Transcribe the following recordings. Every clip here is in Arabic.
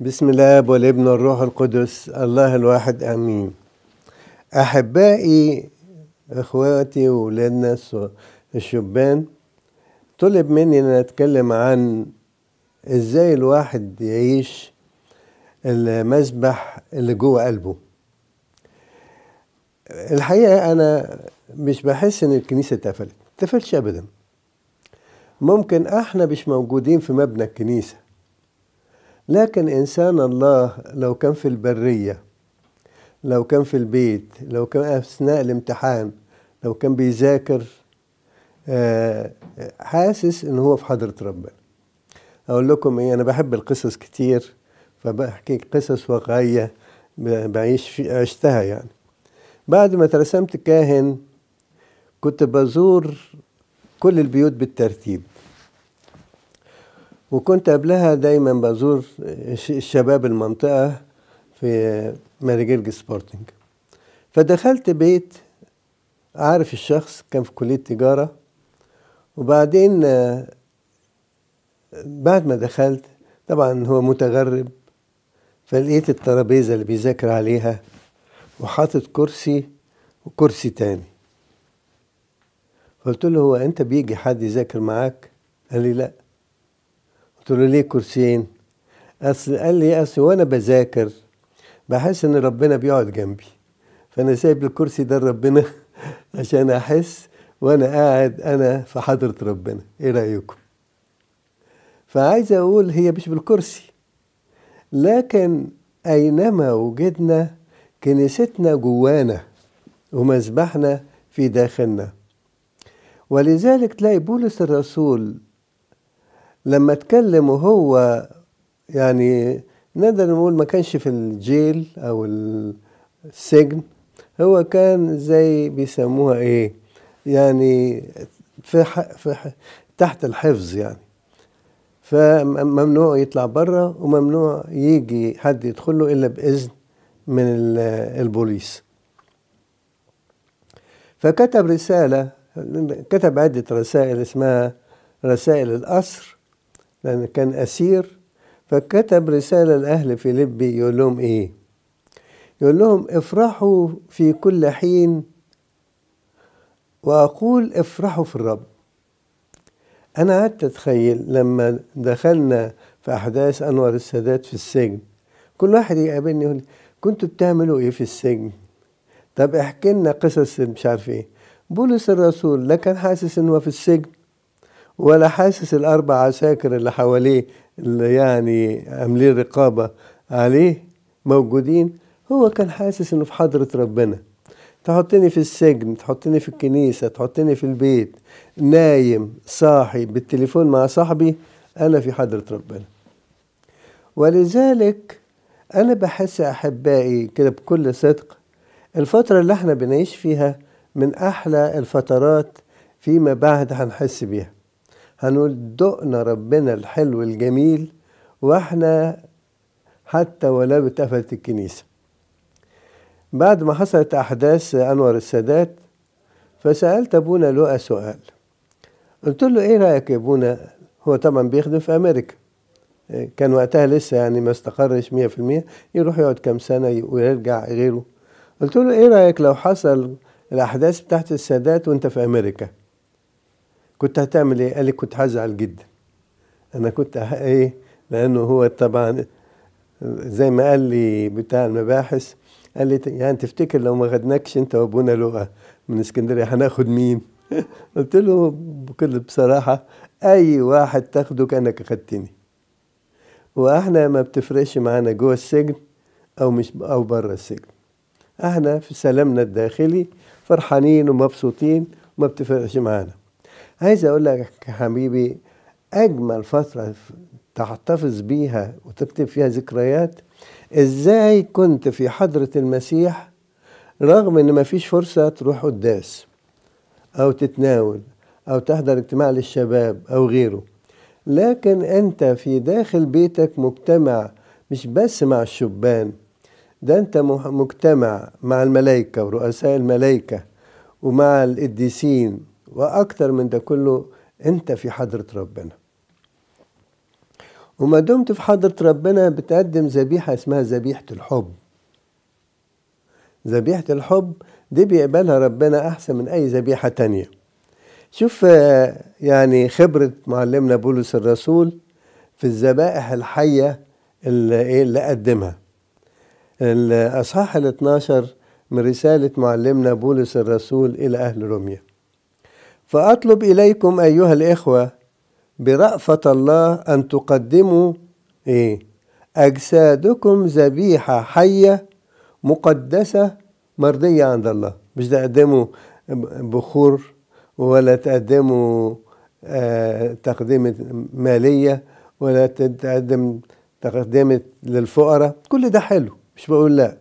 بسم الله والابن والروح القدس الله الواحد آمين. أحبائي إخواتي واولادنا الشبان طلب مني إن أتكلم عن إزاي الواحد يعيش المسبح اللي جوه قلبه. الحقيقة أنا مش بحس إن الكنيسة اتقفلت اتقفلتش ابدا. ممكن إحنا مش موجودين في مبنى الكنيسة. لكن إنسان الله لو كان في البرية لو كان في البيت لو كان أثناء الامتحان لو كان بيذاكر حاسس إن هو في حضرة ربنا. أقول لكم إيه أنا بحب القصص كتير فبحكي قصص واقعية بعيش عشتها يعني. بعد ما ترسمت كاهن كنت بزور كل البيوت بالترتيب. وكنت قبلها دايما بزور شباب المنطقة في ماريجيرج سبورتنج. فدخلت بيت عارف الشخص كان في كلية تجارة وبعدين بعد ما دخلت طبعا هو متغرب فلقيت الترابيزة اللي بيذاكر عليها وحاطط كرسي وكرسي تاني. قلت له هو أنت بيجي حد يذاكر معاك؟ قال لي لا. قلت له ليه كرسيين؟ اصل قال لي اصل وأنا بذاكر بحس إن ربنا بيقعد جنبي. فأنا سايب الكرسي ده لربنا عشان أحس وأنا قاعد أنا في حضرة ربنا. إيه رأيكم؟ فعايز أقول هي مش بالكرسي. لكن أينما وجدنا كنيستنا جوانا ومذبحنا في داخلنا. ولذلك تلاقي بولس الرسول لما اتكلم وهو يعني نقدر نقول ما كانش في الجيل أو السجن هو كان زي بيسموها إيه؟ يعني في, ح في ح تحت الحفظ يعني. فممنوع يطلع بره وممنوع يجي حد يدخل له إلا بإذن من البوليس. فكتب رسالة كتب عدة رسائل اسمها رسائل الاسر لأن كان أسير فكتب رسالة لأهل فيليبي يقول لهم إيه؟ يقول لهم افرحوا في كل حين وأقول افرحوا في الرب. أنا قعدت أتخيل لما دخلنا في أحداث أنور السادات في السجن كل واحد يقابلني يقول كنتوا بتعملوا إيه في السجن؟ طب احكي لنا قصص مش عارف إيه. بولس الرسول لا كان حاسس إنه في السجن. ولا حاسس الأربع عساكر اللي حواليه اللي يعني عاملين رقابة عليه موجودين؟ هو كان حاسس إنه في حضرة ربنا. تحطني في السجن تحطني في الكنيسة تحطني في البيت نايم صاحي بالتليفون مع صاحبي أنا في حضرة ربنا. ولذلك أنا بحس أحبائي كده بكل صدق الفترة اللي إحنا بنعيش فيها من أحلى الفترات فيما بعد هنحس بيها. هنقول دقنا ربنا الحلو الجميل وإحنا حتى ولو اتقفلت الكنيسة. بعد ما حصلت أحداث أنور السادات فسألت أبونا لقى سؤال. قلت له إيه رأيك يا أبونا؟ هو طبعا بيخدم في أمريكا. كان وقتها لسه يعني ما استقرش مية في المية يروح يقعد كام سنة ويرجع غيره. قلت له إيه رأيك لو حصل الأحداث بتاعت السادات وأنت في أمريكا؟ كنت هتعمل إيه؟ قال لي كنت هزعل جدا. أنا كنت إيه؟ لأنه هو طبعا زي ما قال لي بتاع المباحث قال لي يعني تفتكر لو ما خدناكش أنت وأبونا لقى من اسكندرية هناخد مين؟ قلت له بكل بصراحة أي واحد تاخده كانك اخدتني. وإحنا ما بتفرقش معانا جوه السجن أو مش أو بره السجن. إحنا في سلامنا الداخلي فرحانين ومبسوطين وما بتفرقش معانا. عايز أقول لك يا حبيبي أجمل فترة تحتفظ بيها وتكتب فيها ذكريات إزاي كنت في حضرة المسيح رغم إن ما فيش فرصة تروح قداس أو تتناول أو تحضر اجتماع للشباب أو غيره لكن أنت في داخل بيتك مجتمع مش بس مع الشبان ده أنت مجتمع مع الملائكه ورؤساء الملائكه ومع القديسين وأكتر من ده كله أنت في حضرة ربنا. وما دمت في حضرة ربنا بتقدم ذبيحة اسمها ذبيحة الحب. ذبيحة الحب دي بيقبلها ربنا أحسن من أي ذبيحة تانية. شوف يعني خبرة معلمنا بولس الرسول في الذبائح الحية اللي, إيه اللي قدمها. الأصحاح ال 12 من رسالة معلمنا بولس الرسول إلى أهل روميا. فأطلب إليكم أيها الإخوة برأفة الله أن تقدموا إيه أجسادكم ذبيحة حية مقدسة مرضية عند الله. مش تقدموا بخور ولا تقدموا آه تقدمة مالية ولا تقدم تقدمة للفقراء. كل ده حلو مش بقول لا.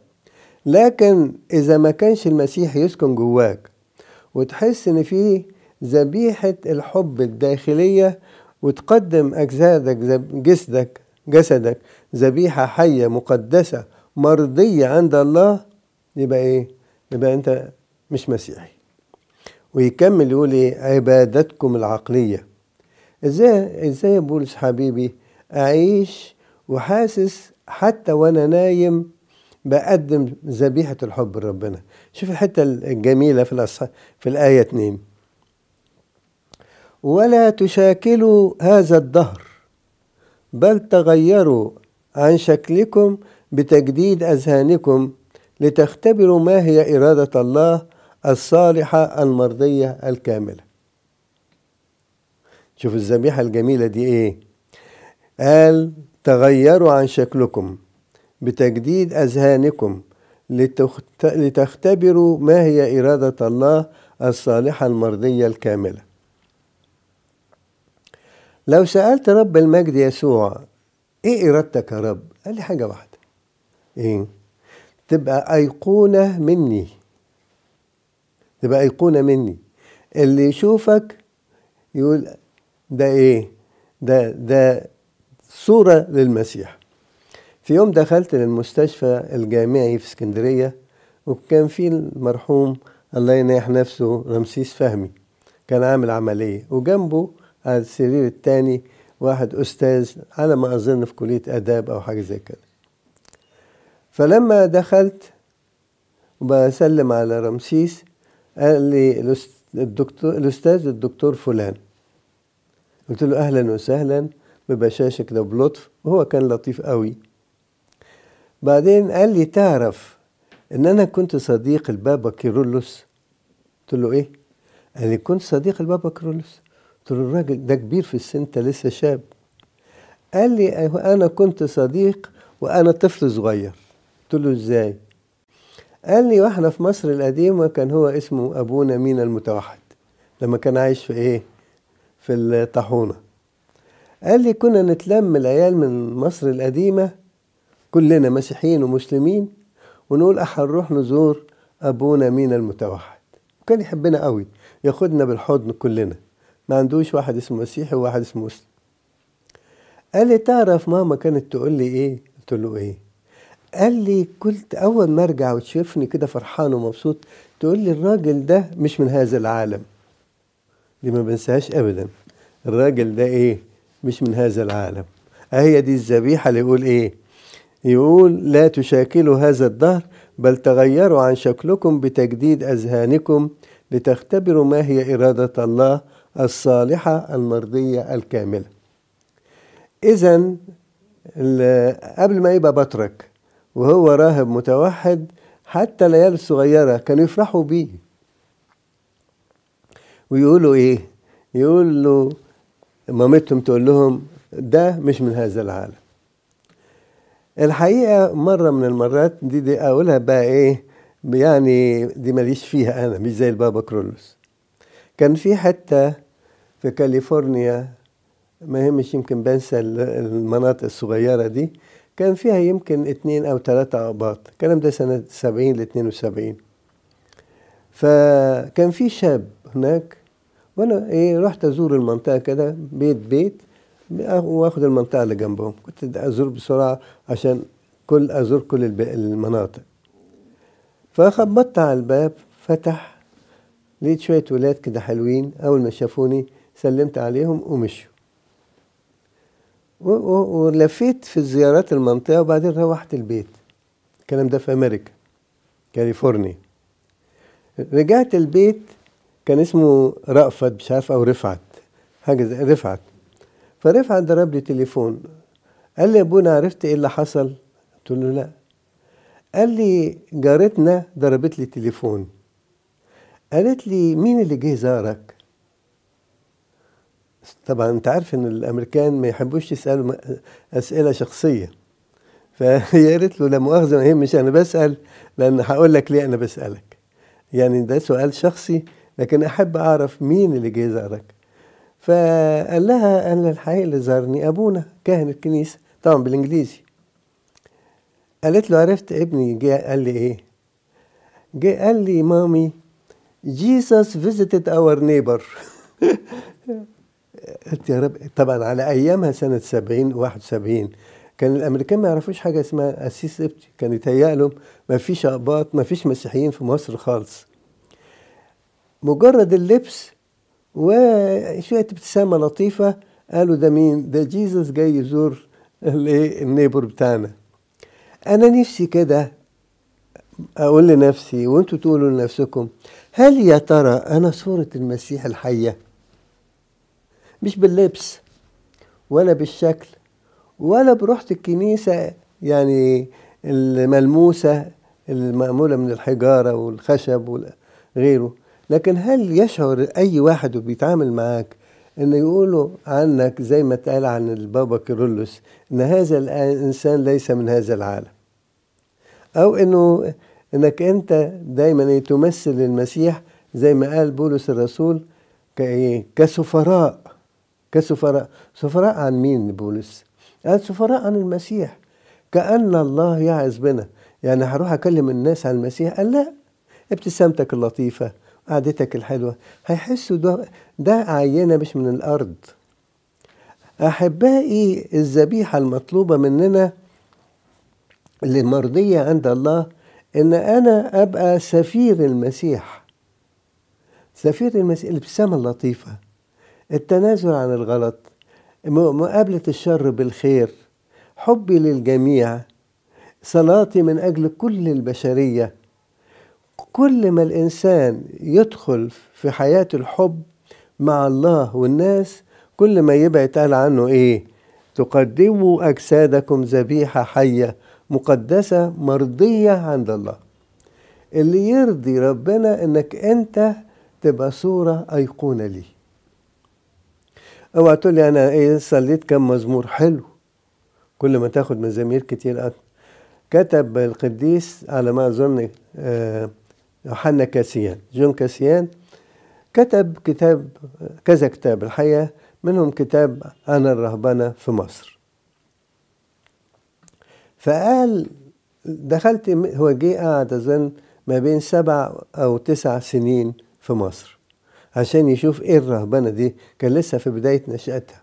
لكن إذا ما كانش المسيح يسكن جواك وتحس إن فيه ذبيحة الحب الداخلية وتقدم أجسادك جسدك جسدك ذبيحة حية مقدسة مرضية عند الله يبقى إيه؟ يبقى أنت مش مسيحي ويكمل يقول إيه؟ عبادتكم العقلية إزاي إزاي يا بولس حبيبي أعيش وحاسس حتى وأنا نايم بقدم ذبيحة الحب لربنا شوف الحتة الجميلة في. في الآية 2 ولا تشاكلوا هذا الدهر بل تغيروا عن شكلكم بتجديد أذهانكم لتختبروا ما هي إرادة الله الصالحة المرضية الكاملة. شوف الذبيحة الجميلة دي إيه؟ قال تغيروا عن شكلكم بتجديد أذهانكم لتختبروا ما هي إرادة الله الصالحة المرضية الكاملة. لو سألت رب المجد يسوع إيه إرادتك يا رب؟ قال لي حاجة واحدة إيه؟ تبقى أيقونة مني تبقى أيقونة مني اللي يشوفك يقول ده إيه؟ ده ده صورة للمسيح في يوم دخلت للمستشفى الجامعي في اسكندرية وكان في المرحوم الله ينيح نفسه رمسيس فهمي كان عامل عملية وجنبه على السرير التاني واحد أستاذ على ما أظن في كلية آداب أو حاجة زي كده. فلما دخلت وبسلم على رمسيس قال لي الدكتور الأستاذ الدكتور فلان. قلت له أهلا وسهلا ببشاشة كده بلطف وهو كان لطيف قوي. بعدين قال لي تعرف إن أنا كنت صديق البابا كيرلس قلت له إيه؟ قال لي كنت صديق البابا كيرلس قلت له الراجل ده كبير في السن انت لسه شاب. قال لي أنا كنت صديق وأنا طفل صغير. قلت له إزاي؟ قال لي وإحنا في مصر القديمة كان هو اسمه أبونا مينا المتوحد لما كان عايش في إيه؟ في الطاحونة. قال لي كنا نتلم العيال من مصر القديمة كلنا مسيحيين ومسلمين ونقول هنروح نزور أبونا مينا المتوحد. وكان يحبنا قوي ياخدنا بالحضن كلنا. ما عندوش واحد اسمه مسيحي وواحد اسمه مسلم. قال لي تعرف ماما كانت تقول لي إيه؟ قلت له إيه؟ قال لي كنت أول ما أرجع وتشوفني كده فرحان ومبسوط تقول لي الراجل ده مش من هذا العالم. دي ما بنساهاش ابدا. الراجل ده إيه؟ مش من هذا العالم. هي دي الذبيحة اللي يقول إيه؟ يقول لا تشاكلوا هذا الدهر بل تغيروا عن شكلكم بتجديد أذهانكم لتختبروا ما هي إرادة الله الصالحة المرضية الكاملة. اذا قبل ما يبقى بطرك وهو راهب متوحد حتى العيال الصغيرة كانوا يفرحوا بيه. ويقولوا إيه؟ يقول له مامتهم تقول لهم ده مش من هذا العالم. الحقيقة مرة من المرات دي, دي أقولها بقى إيه؟ يعني دي ماليش فيها أنا مش زي البابا كرولوس. كان في حتة في كاليفورنيا ما همش يمكن بنسى المناطق الصغيرة دي. كان فيها يمكن اتنين أو تلاتة أقباط. الكلام ده سنة سبعين لاتنين وسبعين. فكان في شاب هناك وأنا إيه رحت أزور المنطقة كده بيت بيت وآخد المنطقة اللي جنبهم. كنت أزور بسرعة عشان كل أزور كل المناطق. فخبطت على الباب فتح لقيت شوية ولاد كده حلوين أول ما شافوني سلمت عليهم ومشوا. ولفيت في الزيارات المنطقة وبعدين روحت البيت. الكلام ده في أمريكا كاليفورنيا. رجعت البيت كان اسمه رأفت مش عارف أو رفعت حاجة زي رفعت. فرفعت ضرب لي تليفون. قال لي أبونا عرفت إيه اللي حصل؟ قلت له لا. قال لي جارتنا ضربت لي تليفون. قالت لي مين اللي جه زارك؟ طبعا أنت عارف إن الأمريكان ما يحبوش يسألوا أسئلة شخصية. فهي قالت له لا مؤاخذة ما يهمش أنا بسأل لأن هقول لك ليه أنا بسألك. يعني ده سؤال شخصي لكن أحب أعرف مين اللي جه زارك. فقال لها أنا الحقيقة اللي زارني أبونا كاهن الكنيسة. طبعا بالإنجليزي. قالت له عرفت ابني جه قال لي إيه؟ جه قال لي mommy Jesus visited our neighbor طبعا على أيامها سنة 70 71 كان الأمريكان ما يعرفوش حاجة اسمها قسيس قبطي كان يتهيأ لهم ما فيش أقباط ما فيش مسيحيين في مصر خالص. مجرد اللبس وشوية ابتسامة لطيفة قالوا ده مين؟ ده جيسس جاي يزور الايه النيبر بتاعنا. أنا نفسي كده أقول لنفسي وأنتوا تقولوا لنفسكم هل يا ترى أنا صورة المسيح الحية مش باللبس ولا بالشكل ولا بروحة الكنيسة يعني الملموسة المعمولة من الحجارة والخشب وغيره لكن هل يشعر أي واحد وبيتعامل معاك أن يقولوا عنك زي ما اتقال عن البابا كيرلس أن هذا الإنسان ليس من هذا العالم؟ أو أنه أنك أنت دايما تمثل المسيح زي ما قال بولس الرسول كسفراء. كسفراء. سفراء عن مين بولس؟ قال سفراء عن المسيح. كأن الله يعز بنا. يعني هروح أكلم الناس عن المسيح؟ قال لا. ابتسامتك اللطيفة قعدتك الحلوة. هيحسوا ده, ده عينة مش من الأرض. أحبائي الذبيحة المطلوبة مننا اللي مرضية عند الله إن أنا أبقى سفير المسيح. سفير المسيح الابتسامة اللطيفة. التنازل عن الغلط مقابلة الشر بالخير حبي للجميع صلاتي من أجل كل البشرية. كل ما الإنسان يدخل في حياة الحب مع الله والناس كل ما يبقى يتقال عنه إيه؟ تقدموا أجسادكم ذبيحة حية مقدسة مرضية عند الله. اللي يرضي ربنا إنك أنت تبقى صورة أيقونة ليه. اوعى تقول لي أنا إيه صليت كم مزمور. حلو. كل ما تاخد مزامير كتير أكتر. كتب القديس على ما أظن يوحنا كاسيان. جون كاسيان كتب كتاب كذا كتاب الحقيقة منهم كتاب عن الرهبنة في مصر. فقال دخلت هو جه قعد أظن ما بين سبع أو تسع سنين في مصر. عشان يشوف إيه الرهبنة دي كان لسه في بداية نشأتها.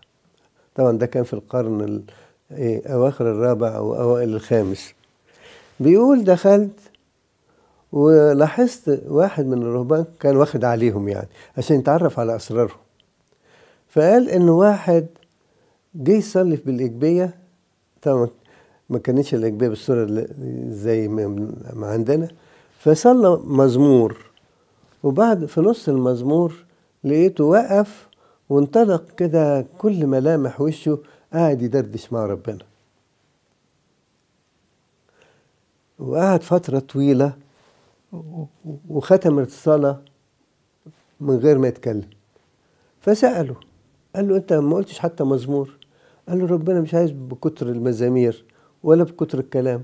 طبعا ده كان في القرن إيه أواخر الرابع أو أوائل الخامس. بيقول دخلت ولاحظت واحد من الرهبان كان واخد عليهم يعني عشان يتعرف على اسرارهم فقال إن واحد جه يصلي بالإجبية. طبعا ما كانتش الإجبية بالصورة زي ما عندنا. فصلى مزمور. وبعد في نص المزمور لقيته وقف وانطلق كده كل ملامح وشه قاعد يدردش مع ربنا. وقعد فترة طويلة وختم الصلاة من غير ما يتكلم. فسأله قال له أنت ما قلتش حتى مزمور؟ قال له ربنا مش عايز بكتر المزامير ولا بكتر الكلام.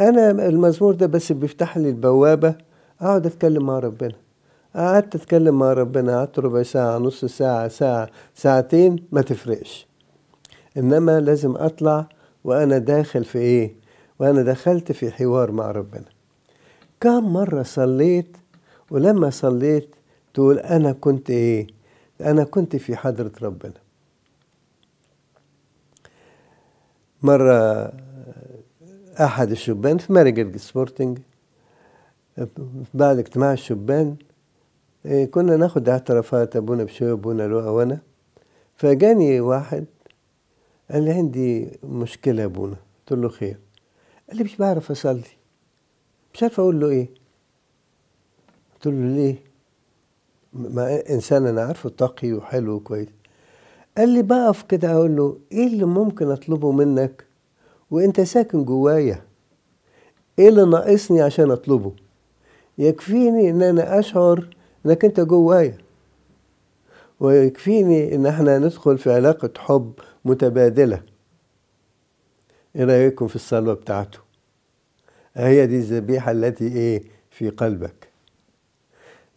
أنا المزمور ده بس بيفتح لي البوابة أقعد أتكلم مع ربنا. قعدت أتكلم مع ربنا قعدت ربع ساعة نص ساعة ساعة ساعتين ما تفرقش. إنما لازم أطلع وأنا داخل في إيه؟ وأنا دخلت في حوار مع ربنا. كم مرة صليت ولما صليت تقول أنا كنت إيه؟ أنا كنت في حضرة ربنا. مرة أحد الشبان في ماريجل سبورتنج بعد اجتماع الشبان كنا ناخد اعترافات أبونا بشوي أبونا لؤى وأنا. فجاني واحد قال لي عندي مشكلة يا أبونا. قلت له خير. قال لي مش بعرف اصلي مش عارف أقول له إيه. قلت له ليه؟ ما إنسان أنا عارفه تقي وحلو وكويس. قال لي بقف كده. أقول له إيه اللي ممكن أطلبه منك؟ وأنت ساكن جوايا. إيه اللي ناقصني عشان أطلبه؟ يكفيني إن أنا أشعر انك انت جوايا ويكفيني إن إحنا ندخل في علاقة حب متبادلة. إيه رأيكم في الصلوة بتاعته؟ هي دي الذبيحة التي إيه في قلبك.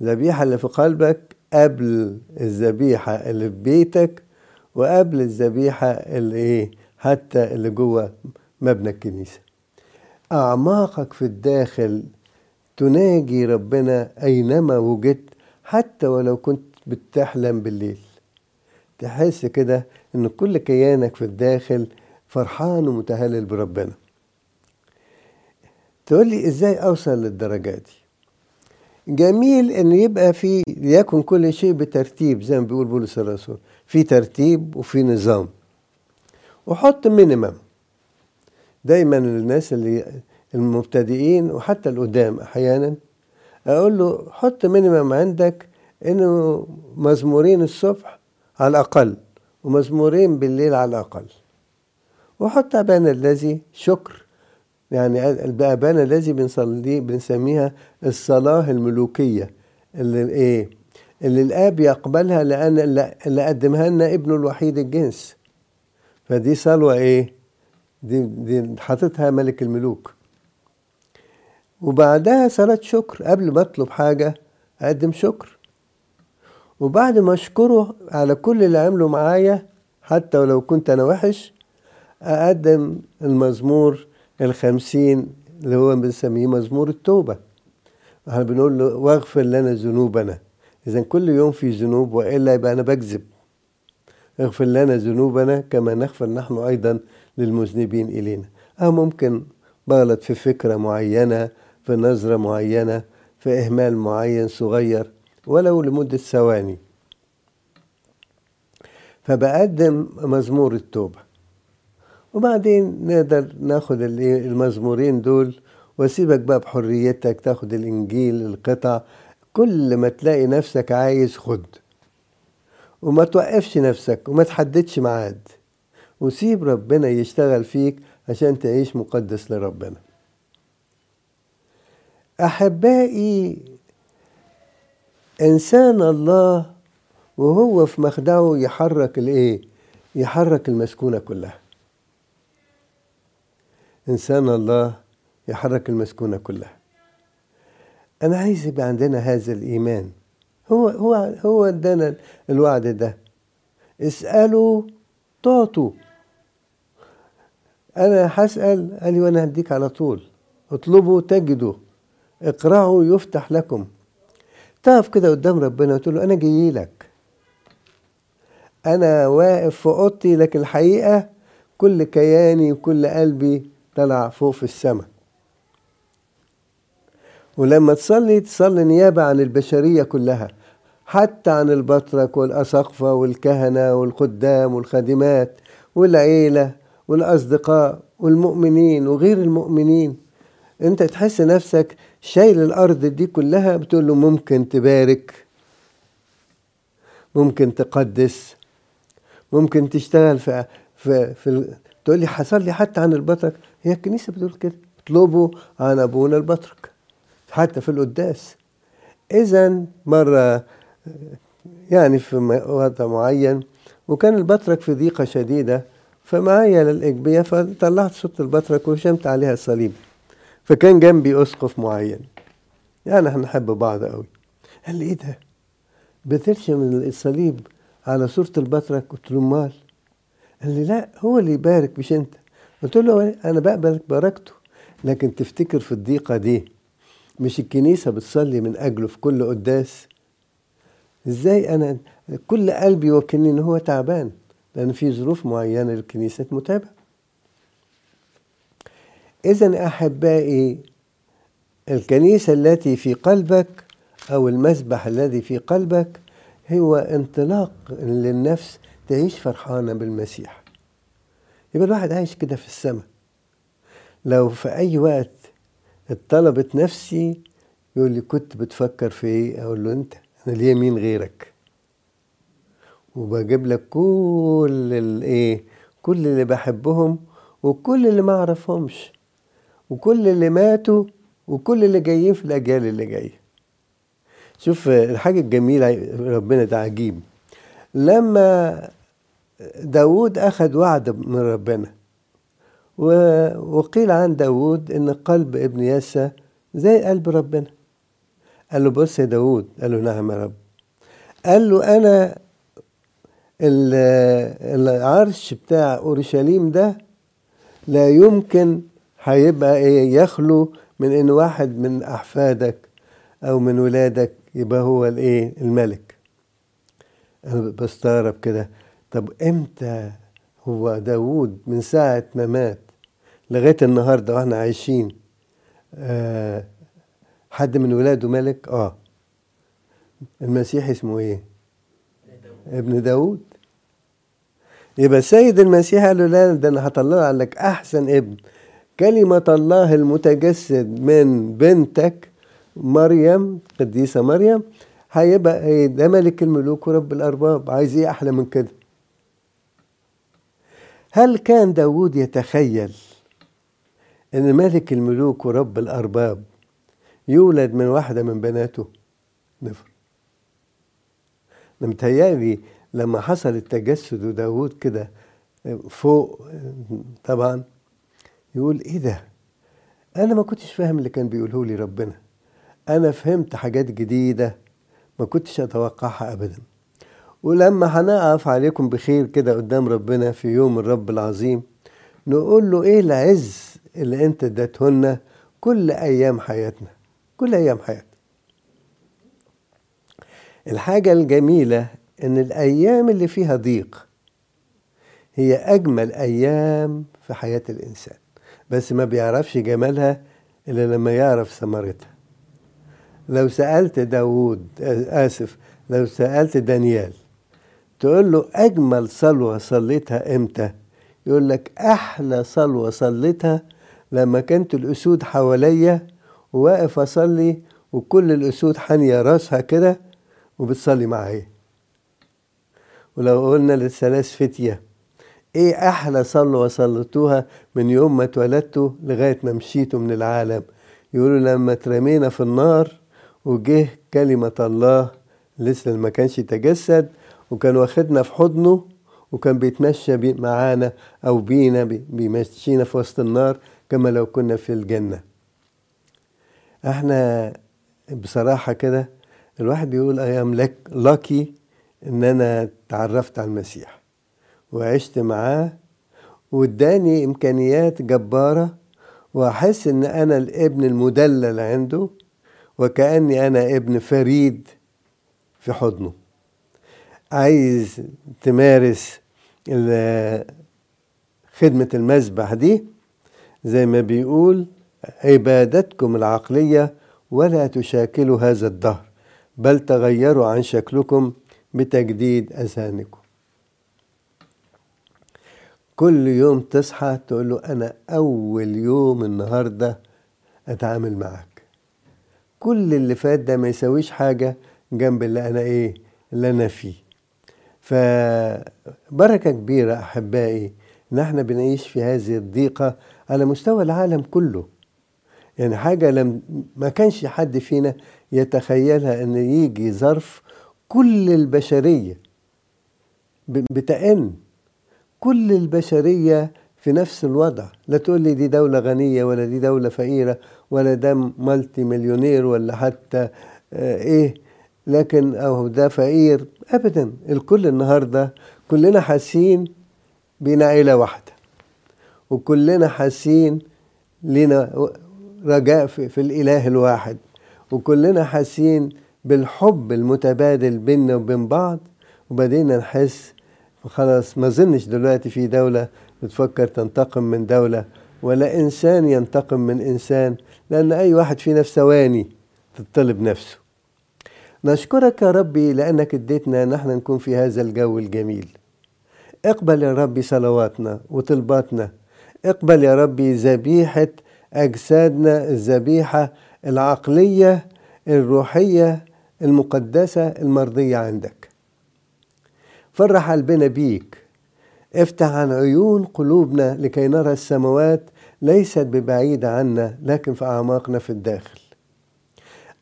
الذبيحة اللي في قلبك قبل الذبيحة اللي في بيتك وقبل الذبيحة اللي إيه حتى اللي جوه مبنى الكنيسة. أعماقك في الداخل تناجي ربنا أينما وجدت حتى ولو كنت بتحلم بالليل. تحس كده إن كل كيانك في الداخل فرحان ومتهلل بربنا. تقول لي إزاي أوصل للدرجة دي؟ جميل إن يبقى في يكن كل شيء بترتيب زي ما بيقول بولس الرسول. في ترتيب وفي نظام. وحط مينيمم دايما الناس اللي المبتدئين وحتى القدام أحيانا أقول له حط مينيمم عندك إنه مزمورين الصبح على الأقل ومزمورين بالليل على الأقل. وحط ابانا الذي شكر يعني الابانا الذي بنصلي بنسميها الصلاة الملوكية اللي إيه؟ اللي الآب يقبلها لأن اللي قدمها لنا ابنه الوحيد الجنس. فدي صلوة إيه؟ دي دي حاططها ملك الملوك. وبعدها صلاة شكر قبل ما اطلب حاجة أقدم شكر. وبعد ما أشكره على كل اللي عمله معايا حتى ولو كنت أنا وحش أقدم المزمور الخمسين اللي هو بنسميه مزمور التوبة. إحنا بنقول له واغفر لنا ذنوبنا. اذا كل يوم في ذنوب وإلا يبقى أنا بكذب. اغفر لنا ذنوبنا كما نغفر نحن أيضا للمذنبين إلينا. آه ممكن بغلط في فكرة معينة في نظرة معينة في إهمال معين صغير ولو لمدة ثواني. فبقدم مزمور التوبة. وبعدين نقدر ناخد المزمورين دول واسيبك بقى بحريتك تاخد الإنجيل القطع كل ما تلاقي نفسك عايز خد. وما توقفش نفسك وما تحددش ميعاد. وسيب ربنا يشتغل فيك عشان تعيش مقدس لربنا. أحبائي إنسان الله وهو في مخدعه يحرك الإيه؟ يحرك المسكونة كلها. إنسان الله يحرك المسكونة كلها. أنا عايز يبقى عندنا هذا الإيمان. هو هو هو ادانا الوعد ده. اسألوا تعطوا. أنا هسأل قال لي وأنا هديك على طول. اطلبوا تجدوا. اقرأوا يفتح لكم. تقف كده قدام ربنا وتقول له أنا جاي لك. أنا واقف في أوضتي لكن الحقيقة كل كياني وكل قلبي طلع فوق في السماء. ولما تصلي تصلي نيابة عن البشرية كلها حتى عن البطرك والأساقفة والكهنة والخدام والخادمات والعيلة والأصدقاء والمؤمنين وغير المؤمنين. أنت تحس نفسك شايل الأرض دي كلها بتقول له ممكن تبارك ممكن تقدس ممكن تشتغل في في, في تقول لي حصل لي حتى عن البطرك. هي الكنيسة بتقول كده اطلبوا عن أبونا البطرك حتى في القداس. إذا مرة يعني في وضع معين وكان البطرك في ضيقة شديدة فمعايا للإجبية فطلعت صورة البطرك وشمت عليها الصليب. فكان جنبي أسقف معين. يعني إحنا نحب بعض قوي قال لي إيه ده؟ بترشم الصليب على صورة البطرك قلت له امال قال لي لا هو اللي يبارك مش أنت. قلت له أنا بقبل بركته لكن تفتكر في الضيقة دي مش الكنيسة بتصلي من أجله في كل قداس؟ إزاي أنا كل قلبي يوكلني إن هو تعبان؟ لأن في ظروف معينة للكنيسة متابعة إذا أحبائي الكنيسة التي في قلبك أو المسبح الذي في قلبك هو انطلاق للنفس تعيش فرحانة بالمسيح. يبقى الواحد عايش كده في السماء. لو في أي وقت اتطلبت نفسي يقول لي كنت بتفكر في إيه؟ أقول له أنت أنا ليا مين غيرك؟ وبجيب لك كل الايه كل اللي بحبهم وكل اللي ما أعرفهمش. وكل اللي ماتوا وكل اللي جايين في الأجيال اللي جاية. شوف الحاجة الجميلة ربنا ده عجيب لما داود أخذ وعد من ربنا وقيل عن داود إن قلب ابن يسى زي قلب ربنا. قال له بص يا داود قال له نعم يا رب. قال له أنا العرش بتاع أورشليم ده لا يمكن هيبقى إيه يخلو من إن واحد من أحفادك أو من ولادك يبقى هو الإيه الملك. أنا بستغرب كده. طب إمتى هو داود من ساعة ما مات لغاية النهاردة وإحنا عايشين آه حد من ولاده ملك؟ آه. المسيح اسمه إيه؟ ابن داود يبقى السيد المسيح قال له لا ده أنا هطلع لك أحسن ابن. كلمة الله المتجسد من بنتك مريم قديسة مريم هيبقى إيه؟ ده ملك الملوك ورب الأرباب. عايز إيه أحلى من كده؟ هل كان داود يتخيل إن ملك الملوك ورب الأرباب يولد من واحدة من بناته؟ نفر. متهيألي لما حصل التجسد وداود كده فوق طبعا يقول إيه ده؟ أنا ما كنتش فاهم اللي كان بيقوله لي ربنا. أنا فهمت حاجات جديدة ما كنتش أتوقعها ابدا. ولما هنقف عليكم بخير كده قدام ربنا في يوم الرب العظيم نقول له إيه العز اللي أنت اديتهولنا كل أيام حياتنا؟ كل أيام حياتنا. الحاجة الجميلة إن الأيام اللي فيها ضيق هي أجمل أيام في حياة الإنسان. بس ما بيعرفش جمالها إلا لما يعرف ثمرتها. لو سألت داود آسف لو سألت دانيال تقول له أجمل صلوة صليتها إمتى؟ يقول لك أحلى صلوة صليتها لما كانت الأسود حواليا وواقف أصلي وكل الأسود حانية راسها كده وبتصلي معايا. ولو قلنا للثلاث فتية إيه أحلى صلوة صليتوها من يوم ما اتولدتوا لغاية ما مشيتوا من العالم؟ يقولوا لما اترمينا في النار وجه كلمة الله لسه ما كانش تجسد وكان واخدنا في حضنه وكان بيتمشى بي معانا أو بينا بي بيمشينا في وسط النار كما لو كنا في الجنة. إحنا بصراحة كده الواحد بيقول أيام لك لاكي إن أنا تعرفت على المسيح. وعشت معاه واداني إمكانيات جبارة وأحس إن أنا الابن المدلل عنده وكأني أنا ابن فريد في حضنه. عايز تمارس خدمة المذبح دي زي ما بيقول عبادتكم العقلية ولا تشاكلوا هذا الدهر بل تغيروا عن شكلكم بتجديد أذهانكم. كل يوم تصحى تقول له أنا أول يوم النهاردة أتعامل معك كل اللي فات ده ما يسويش حاجة جنب اللي أنا إيه اللي أنا فيه. فبركة كبيرة أحبائي إن إحنا بنعيش في هذه الضيقة على مستوى العالم كله. يعني حاجة لم ما كانش حد فينا يتخيلها إن يجي ظرف كل البشرية بتأن كل البشرية في نفس الوضع. لا تقول لي دي دولة غنية ولا دي دولة فقيرة ولا ده مالتي مليونير ولا حتى آه إيه. لكن أو ده فقير ابدا. الكل النهارده كلنا حاسين بينا عيلة واحدة. وكلنا حاسين لنا رجاء في, في الإله الواحد. وكلنا حاسين بالحب المتبادل بيننا وبين بعض. وبدينا نحس خلاص ما ظنش دلوقتي في دولة بتفكر تنتقم من دولة ولا إنسان ينتقم من إنسان لأن أي واحد فينا في ثواني تطلب نفسه. نشكرك يا ربي لأنك اديتنا نحن نكون في هذا الجو الجميل. اقبل يا ربي صلواتنا وطلباتنا. اقبل يا ربي ذبيحة أجسادنا الذبيحة العقلية الروحية المقدسة المرضية عندك. فرح قلبنا بيك. افتح عن عيون قلوبنا لكي نرى السماوات ليست ببعيدة عنا لكن في أعماقنا في الداخل.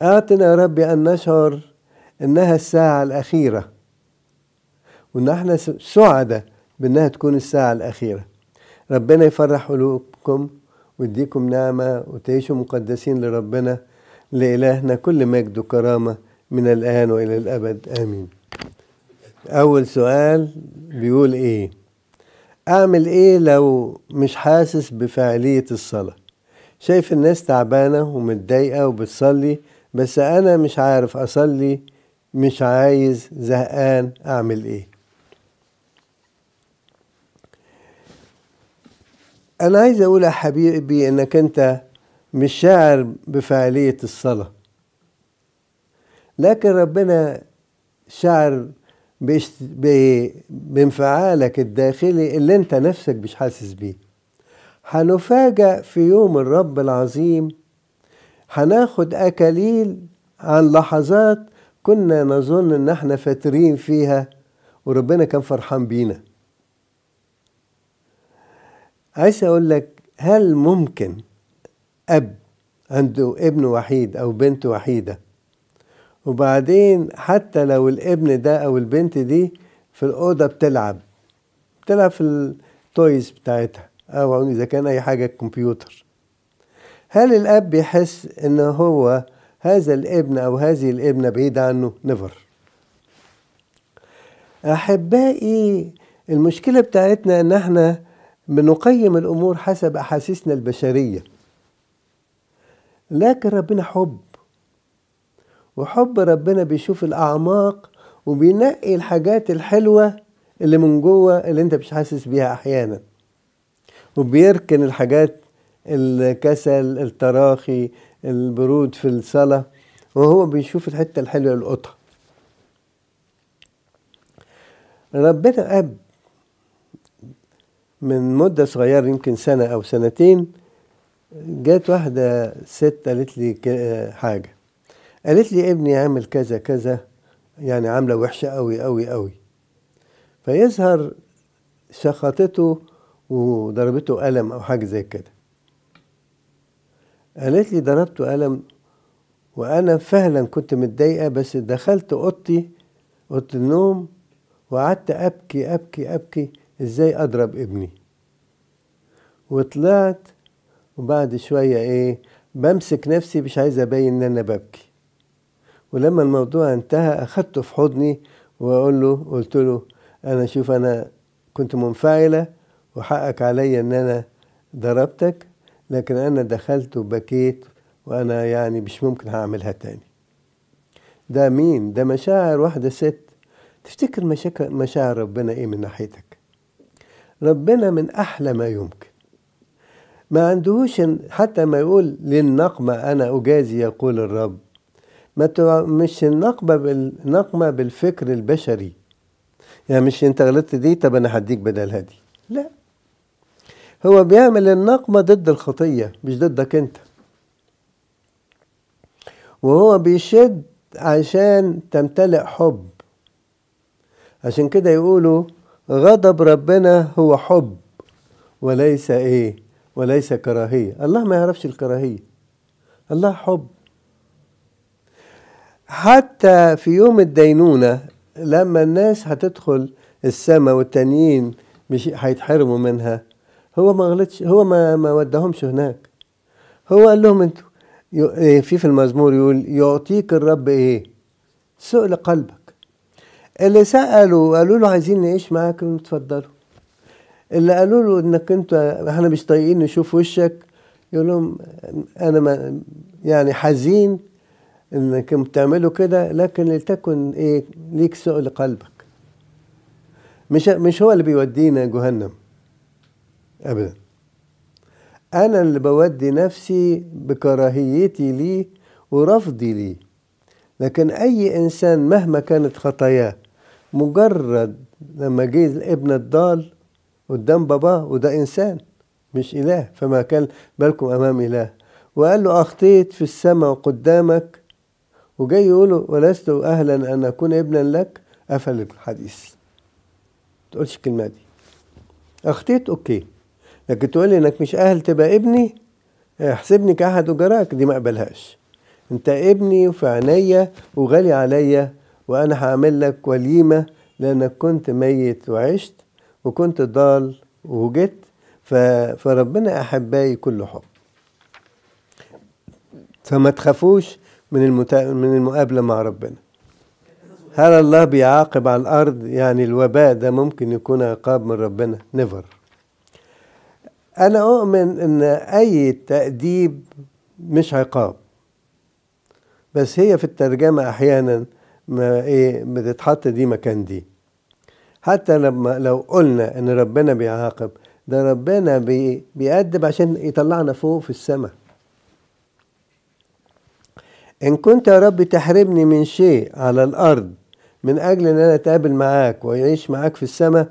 أعطنا يا ربي أن نشعر إنها الساعة الأخيرة. وإن إحنا سعداء بإنها تكون الساعة الأخيرة. ربنا يفرح قلوبكم ويديكم نعمة وتعيشوا مقدسين لربنا لإلهنا كل مجد وكرامة من الآن وإلى الأبد. آمين. أول سؤال بيقول إيه؟ أعمل إيه لو مش حاسس بفاعلية الصلاة؟ شايف الناس تعبانة ومتضايقة وبتصلي بس أنا مش عارف أصلي مش عايز زهقان أعمل إيه؟ أنا عايز أقول يا حبيبي إنك أنت مش شاعر بفاعلية الصلاة لكن ربنا شعر بانفعالك الداخلي اللي أنت نفسك مش حاسس بيه. هنفاجأ في يوم الرب العظيم. هناخد أكاليل عن لحظات كنا نظن إن إحنا فاترين فيها وربنا كان فرحان بينا. عايز أقول لك هل ممكن أب عنده ابن وحيد أو بنت وحيدة وبعدين حتى لو الابن ده أو البنت دي في الأوضة بتلعب بتلعب في ال toys بتاعتها أو إذا كان أي حاجة كمبيوتر هل الأب بيحس إن هو هذا الابن أو هذه الابنة بعيده عنه؟ نفر أحبائي المشكلة بتاعتنا إن إحنا بنقيم الأمور حسب أحاسيسنا البشرية. لكن ربنا حب. وحب ربنا بيشوف الأعماق وبينقي الحاجات الحلوة اللي من جوه اللي انت مش حاسس بيها أحيانا. وبيركن الحاجات الكسل التراخي البرود في الصلاة وهو بيشوف الحتة الحلوة القطة ربنا أب من مدة صغيرة يمكن سنة أو سنتين جات واحدة ست قالت لي حاجة. قالت لي ابني عامل كذا كذا يعني عاملة وحشة قوي قوي قوي فيظهر شخطته وضربته قلم أو حاجة زي كده. قالت لي ضربته قلم وأنا فعلا كنت متضايقة بس دخلت أوضتي أوضة النوم وقعدت أبكي أبكي أبكي إزاي أضرب ابني. وطلعت وبعد شوية إيه بمسك نفسي مش عايز أبين إن أنا ببكي. ولما الموضوع انتهى أخدته في حضني وأقول له قلت له أنا شوف أنا كنت منفعلة وحقك عليا إن أنا ضربتك لكن أنا دخلت وبكيت وأنا يعني مش ممكن هعملها تاني. ده مين؟ ده مشاعر واحدة ست. تفتكر مشاكل مشاعر ربنا إيه من ناحيتك؟ ربنا من أحلى ما يمكن. ما عندهوش حتى ما يقول للنقمة أنا أجازي يقول الرب. ما مش النقمة بالنقمة بالفكر البشري. يعني مش انت غلطت دي طب أنا هديك بدلها دي لا. هو بيعمل النقمة ضد الخطية مش ضدك انت. وهو بيشد عشان تمتلئ حب. عشان كده يقولوا غضب ربنا هو حب وليس إيه؟ وليس كراهية. الله ما يعرفش الكراهية. الله حب. حتى في يوم الدينونة لما الناس هتدخل السماء والتانيين مش هيتحرموا منها هو ما غلطش هو ما ما ودهمش هناك. هو قال لهم أنتوا في في المزمور يقول يعطيك الرب إيه؟ سؤل قلبك. اللي سألوا قالوا له عايزين نعيش معاك اتفضلوا اللي قالوا له إنك أنت إحنا مش طايقين نشوف وشك يقول لهم أنا ما يعني حزين انكم بتعملوا كده لكن لتكن إيه ليك سؤل قلبك مش مش هو اللي بيودينا جهنم. ابدا. أنا اللي بودي نفسي بكراهيتي ليه ورفضي ليه. لكن أي إنسان مهما كانت خطاياه مجرد لما جه الابن الضال قدام باباه وده إنسان مش إله. فما كان بالكم أمام إله. وقال له أخطيت في السماء قدامك وجاي يقوله ولست أهلا أن أكون ابنا لك. قفل الحديث. تقولش الكلمة دي. أخطيت؟ أوكي. لكن تقول إنك مش أهل تبقى ابني؟ احسبني كأحد أجراك دي ما أقبلهاش. أنت ابني وفي عينيا وغالي عليا وأنا هعمل لك وليمة لأنك كنت ميت وعشت وكنت ضال وجيت فربنا أحبائي كل حب. فما تخافوش. من المتا... من المقابلة مع ربنا. هل الله بيعاقب على الأرض؟ يعني الوباء ده ممكن يكون عقاب من ربنا. نيفر أنا أؤمن إن أي تأديب مش عقاب. بس هي في الترجمة أحيانا ما إيه بتتحط دي مكان دي. حتى لما لو قلنا إن ربنا بيعاقب ده ربنا بي بيأدب عشان يطلعنا فوق في السماء. إن كنت يا رب تحرمني من شيء على الأرض من أجل إن أنا أتقابل معاك وأعيش معاك في السماء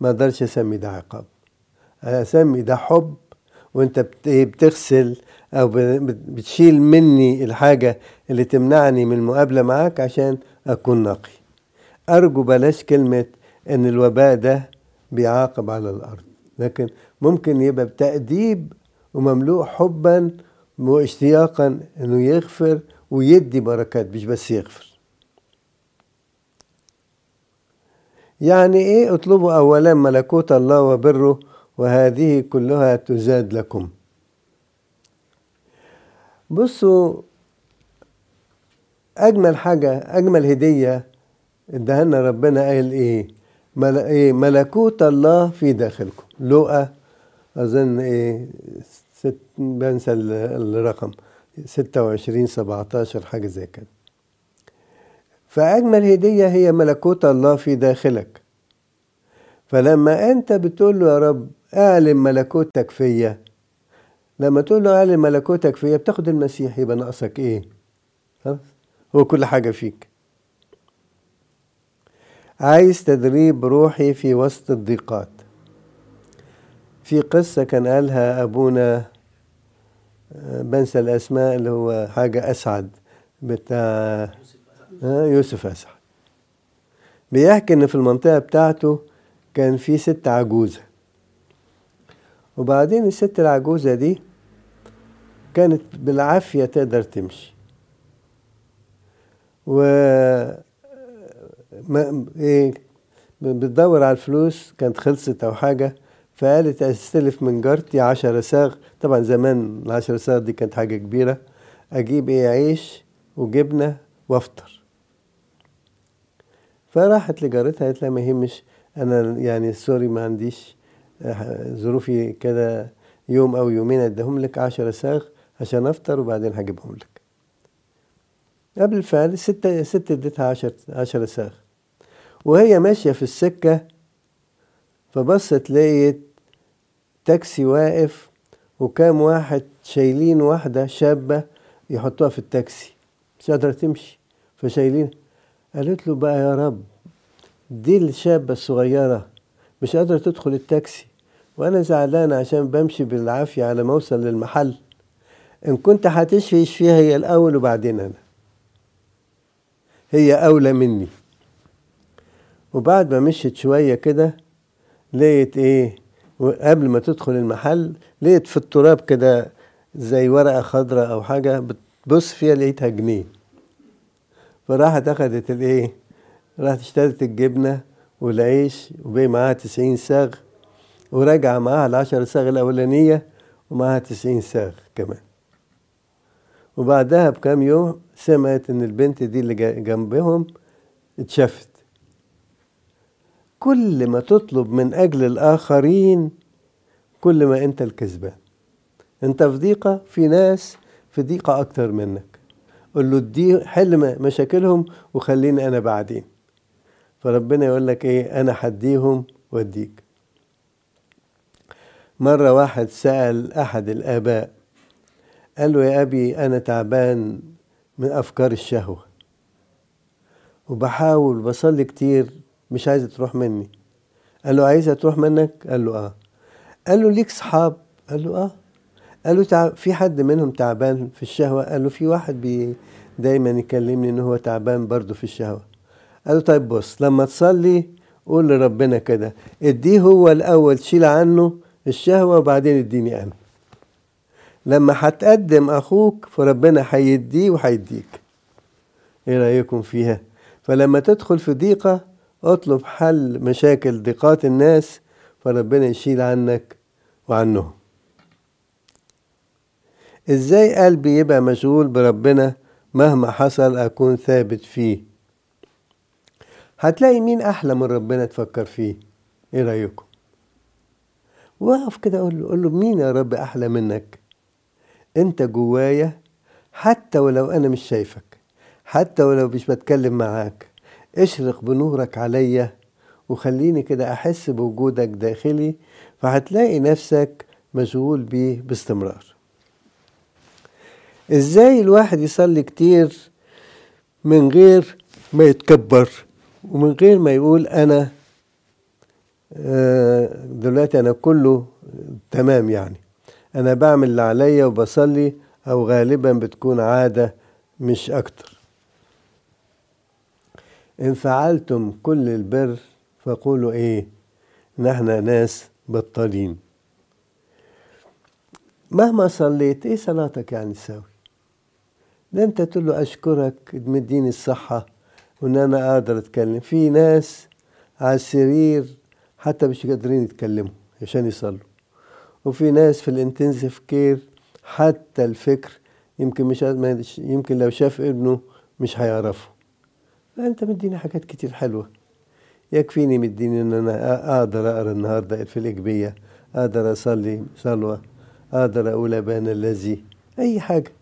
ما أقدرش أسمي ده عقاب. أسمي ده حب وأنت بتغسل أو بتشيل مني الحاجة اللي تمنعني من المقابلة معاك عشان أكون نقي. أرجو بلاش كلمة إن الوباء ده بيعاقب على الأرض. لكن ممكن يبقى بتأديب ومملوء حبا واشتياقا إنه يغفر ويدي بركات مش بس يغفر. يعني إيه؟ اطلبوا اولا ملكوت الله وبره وهذه كلها تزاد لكم. بصوا أجمل حاجة أجمل هدية ادهنا ربنا قال إيه؟ مل... إيه؟ ملكوت الله في داخلكم. لقى أظن إيه؟ ست بنسى الرقم. ستة وعشرين سبعتاشر حاجة زي كده. فأجمل هدية هي ملكوت الله في داخلك. فلما أنت بتقول له يا رب أعلم ملكوتك فيا لما تقول له أعلم ملكوتك فيا بتاخد المسيح يبقى ناقصك إيه؟ خلاص؟ هو كل حاجة فيك. عايز تدريب روحي في وسط الضيقات. في قصة كان قالها أبونا بنسى الأسماء اللي هو حاجة أسعد بتاع يوسف أسعد. بيحكي إن في المنطقة بتاعته كان في ست عجوزة. وبعدين الست العجوزة دي كانت بالعافية تقدر تمشي. و ما إيه بتدور على الفلوس كانت خلصت أو حاجة فقالت أستلف من جارتي عشرة صاغ طبعا زمان العشرة صاغ دي كانت حاجة كبيرة. أجيب إيه؟ عيش وجبنة وأفطر. فراحت لجارتها قالت لها ما يهمش أنا يعني سوري ما عنديش ظروفي كده يوم أو يومين أديهم لك عشرة صاغ عشان أفطر وبعدين هجيبهم لك. قبل الفعل ستة ست اديتها عشر عشرة صاغ وهي ماشية في السكة فبصت لقيت تاكسي واقف وكام واحد شايلين واحدة شابة يحطوها في التاكسي مش قادرة تمشي فشايلين. قالت له بقى يا رب دي الشابة الصغيرة مش قادرة تدخل التاكسي وأنا زعلانة عشان بمشي بالعافية على ما أوصل للمحل. إن كنت هتشفي اشفيها هي الأول وبعدين أنا. هي أولى مني. وبعد ما مشيت شوية كده لقيت إيه؟ وقبل ما تدخل المحل لقيت في التراب كده زي ورقة خضراء أو حاجة بتبص فيها لقيتها جنيه. فراحت أخدت الإيه؟ راحت اشترت الجبنة والعيش وبقي معاها تسعين ساغ وراجعة معاها العشر ساغ الأولانية ومعاها تسعين ساغ كمان. وبعدها بكام يوم سمعت إن البنت دي اللي جنبهم اتشافت. كل ما تطلب من أجل الآخرين كل ما أنت الكسبان. أنت في ضيقة في ناس في ضيقة أكتر منك. قول له دي حل مشاكلهم وخليني أنا بعدين. فربنا يقول لك إيه؟ أنا حديهم وأديك. مرة واحد سأل أحد الآباء قال له يا أبي أنا تعبان من أفكار الشهوة. وبحاول بصلي كتير مش عايزة تروح مني. قال له عايزها تروح منك؟ قال له آه. قال له ليك صحاب؟ قال له آه. قال له تع... في حد منهم تعبان في الشهوة؟ قال له في واحد بي دايما يكلمني إن هو تعبان برضه في الشهوة. قال له طيب بص لما تصلي قول لربنا كده اديه هو الأول تشيل عنه الشهوة وبعدين اديني أنا. لما هتقدم أخوك فربنا هيديه وهيديك. إيه رأيكم فيها؟ فلما تدخل في ضيقة اطلب حل مشاكل ضيقات الناس فربنا يشيل عنك وعنهم. إزاي قلبي يبقى مشغول بربنا مهما حصل أكون ثابت فيه؟ هتلاقي مين أحلى من ربنا تفكر فيه؟ إيه رأيكم؟ وقف كده قول له قول له مين يا رب أحلى منك؟ أنت جوايا حتى ولو أنا مش شايفك حتى ولو مش بتكلم معاك. اشرق بنورك عليا وخليني كده أحس بوجودك داخلي فهتلاقي نفسك مشغول بيه باستمرار. إزاي الواحد يصلي كتير من غير ما يتكبر ومن غير ما يقول أنا دلوقتي أنا كله تمام يعني. أنا بعمل اللي عليا وبصلي أو غالبا بتكون عادة مش أكتر. إن فعلتم كل البر فقولوا إيه؟ نحن ناس بطالين مهما صليت إيه صلاتك يعني تساوي ده أنت تقول له أشكرك تمديني الصحة وإن أنا أقدر أتكلم. في ناس على السرير حتى مش قادرين يتكلموا عشان يصلوا. وفي ناس في الإنتنسيف كير حتى الفكر يمكن مش يمكن لو شاف ابنه مش هيعرفه. أنت مديني حاجات كتير حلوة. يكفيني مديني إن أنا أقدر أقرأ النهارده في الإجبية أقدر أصلي صلوة أقدر أقول ابانا الذي. أي حاجة.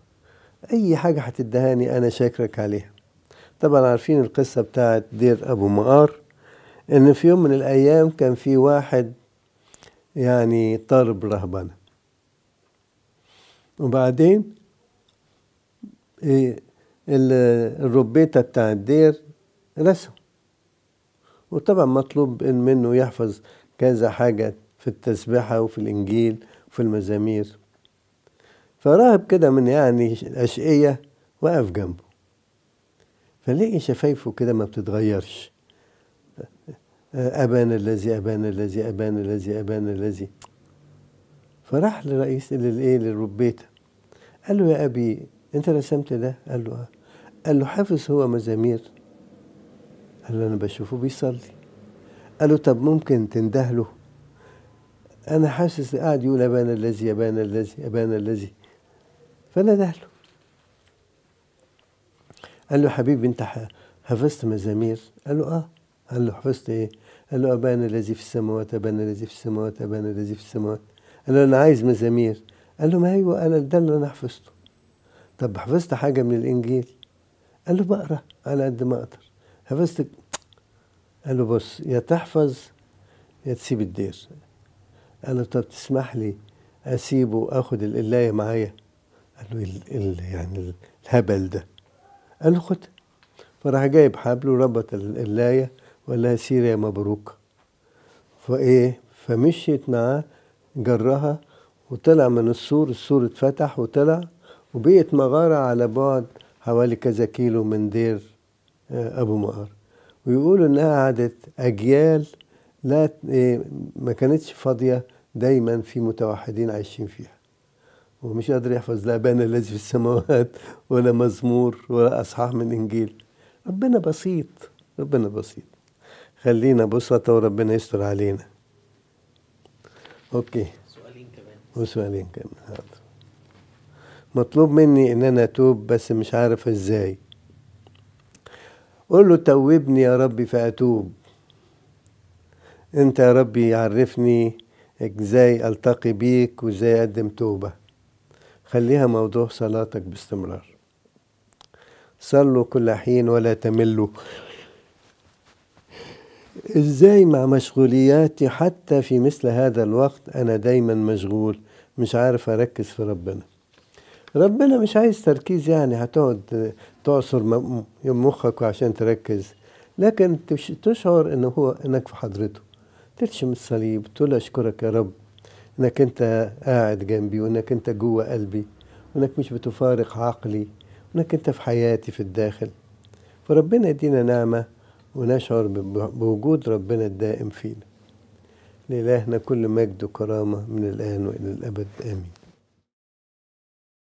أي حاجة هتدهاني أنا شاكرك عليها. طبعا عارفين القصة بتاعت دير أبو مقار إن في يوم من الأيام كان في واحد يعني طالب رهبنة. وبعدين إيه الربيته بتاع الدير رسم. وطبعا مطلوب إن منه يحفظ كذا حاجة في التسبيحة وفي الإنجيل وفي المزامير. فراهب كده من يعني أشقية وقف جنبه. فلقي شفايفه كده ما بتتغيرش. أبانا الذي أبانا الذي أبانا الذي أبانا الذي. فراح لرئيس للإيه؟ للربيته قال له يا أبي أنت رسمت ده؟ قال له آه. قال له حافظ هو مزامير. قال له أنا بشوفه بيصلي. قال له طب ممكن تنده له أنا حاسس قاعد يقول أبانا الذي أبانا الذي أبانا الذي. فنده له قال له حبيبي أنت حفظت مزامير؟ قال له آه. قال له حفظت إيه؟ قال له أبانا الذي في السماوات أبانا الذي في السماوات أبانا الذي في السماوات. قال له أنا عايز مزامير. قال له ما أيوه. أنا ده اللي أنا حفظته. طب حفظت حاجة من الإنجيل؟ قال له بقرا على قد ما أقدر. حفظت قال له بص يا تحفظ يا تسيب الدير. قال له طب تسمح لي أسيبه وآخد القلاية معايا؟ قال له ال يعني الهبل ده. قال له خد. فراح جايب حبل وربط القلاية وقال لها سير يا مبروك. فإيه فمشيت معاه جرها وطلع من السور السور اتفتح وطلع وبقيت مغارة على بعد حوالي كذا كيلو من دير أبو مقار ويقولوا إنها قعدت أجيال لا ما كانتش فاضية دايما في متوحدين عايشين فيها. ومش قادر يحفظ لا أبانا الذي في السماوات ولا مزمور ولا أصحاح من إنجيل. ربنا بسيط ربنا بسيط. خلينا بسطة وربنا يستر علينا. أوكي. سؤالين كمان. وسؤالين كمان. حاضر. مطلوب مني إن أنا أتوب بس مش عارف إزاي. قول له توبني يا ربي فأتوب. أنت يا ربي عرفني إزاي ألتقي بيك وإزاي أقدم توبة. خليها موضوع صلاتك باستمرار. صلوا كل حين ولا تملوا. إزاي مع مشغولياتي حتى في مثل هذا الوقت أنا دايما مشغول مش عارف أركز في ربنا. ربنا مش عايز تركيز يعني هتقعد تعصر مخك عشان تركز. لكن تشعر إنه هو إنك في حضرته. ترشم الصليب تقول أشكرك يا رب إنك أنت قاعد جنبي وإنك أنت جوه قلبي وإنك مش بتفارق عقلي وإنك أنت في حياتي في الداخل. فربنا يدينا نعمة ونشعر بوجود ربنا الدائم فينا. لإلهنا كل مجد وكرامة من الآن وإلى الأبد. آمين.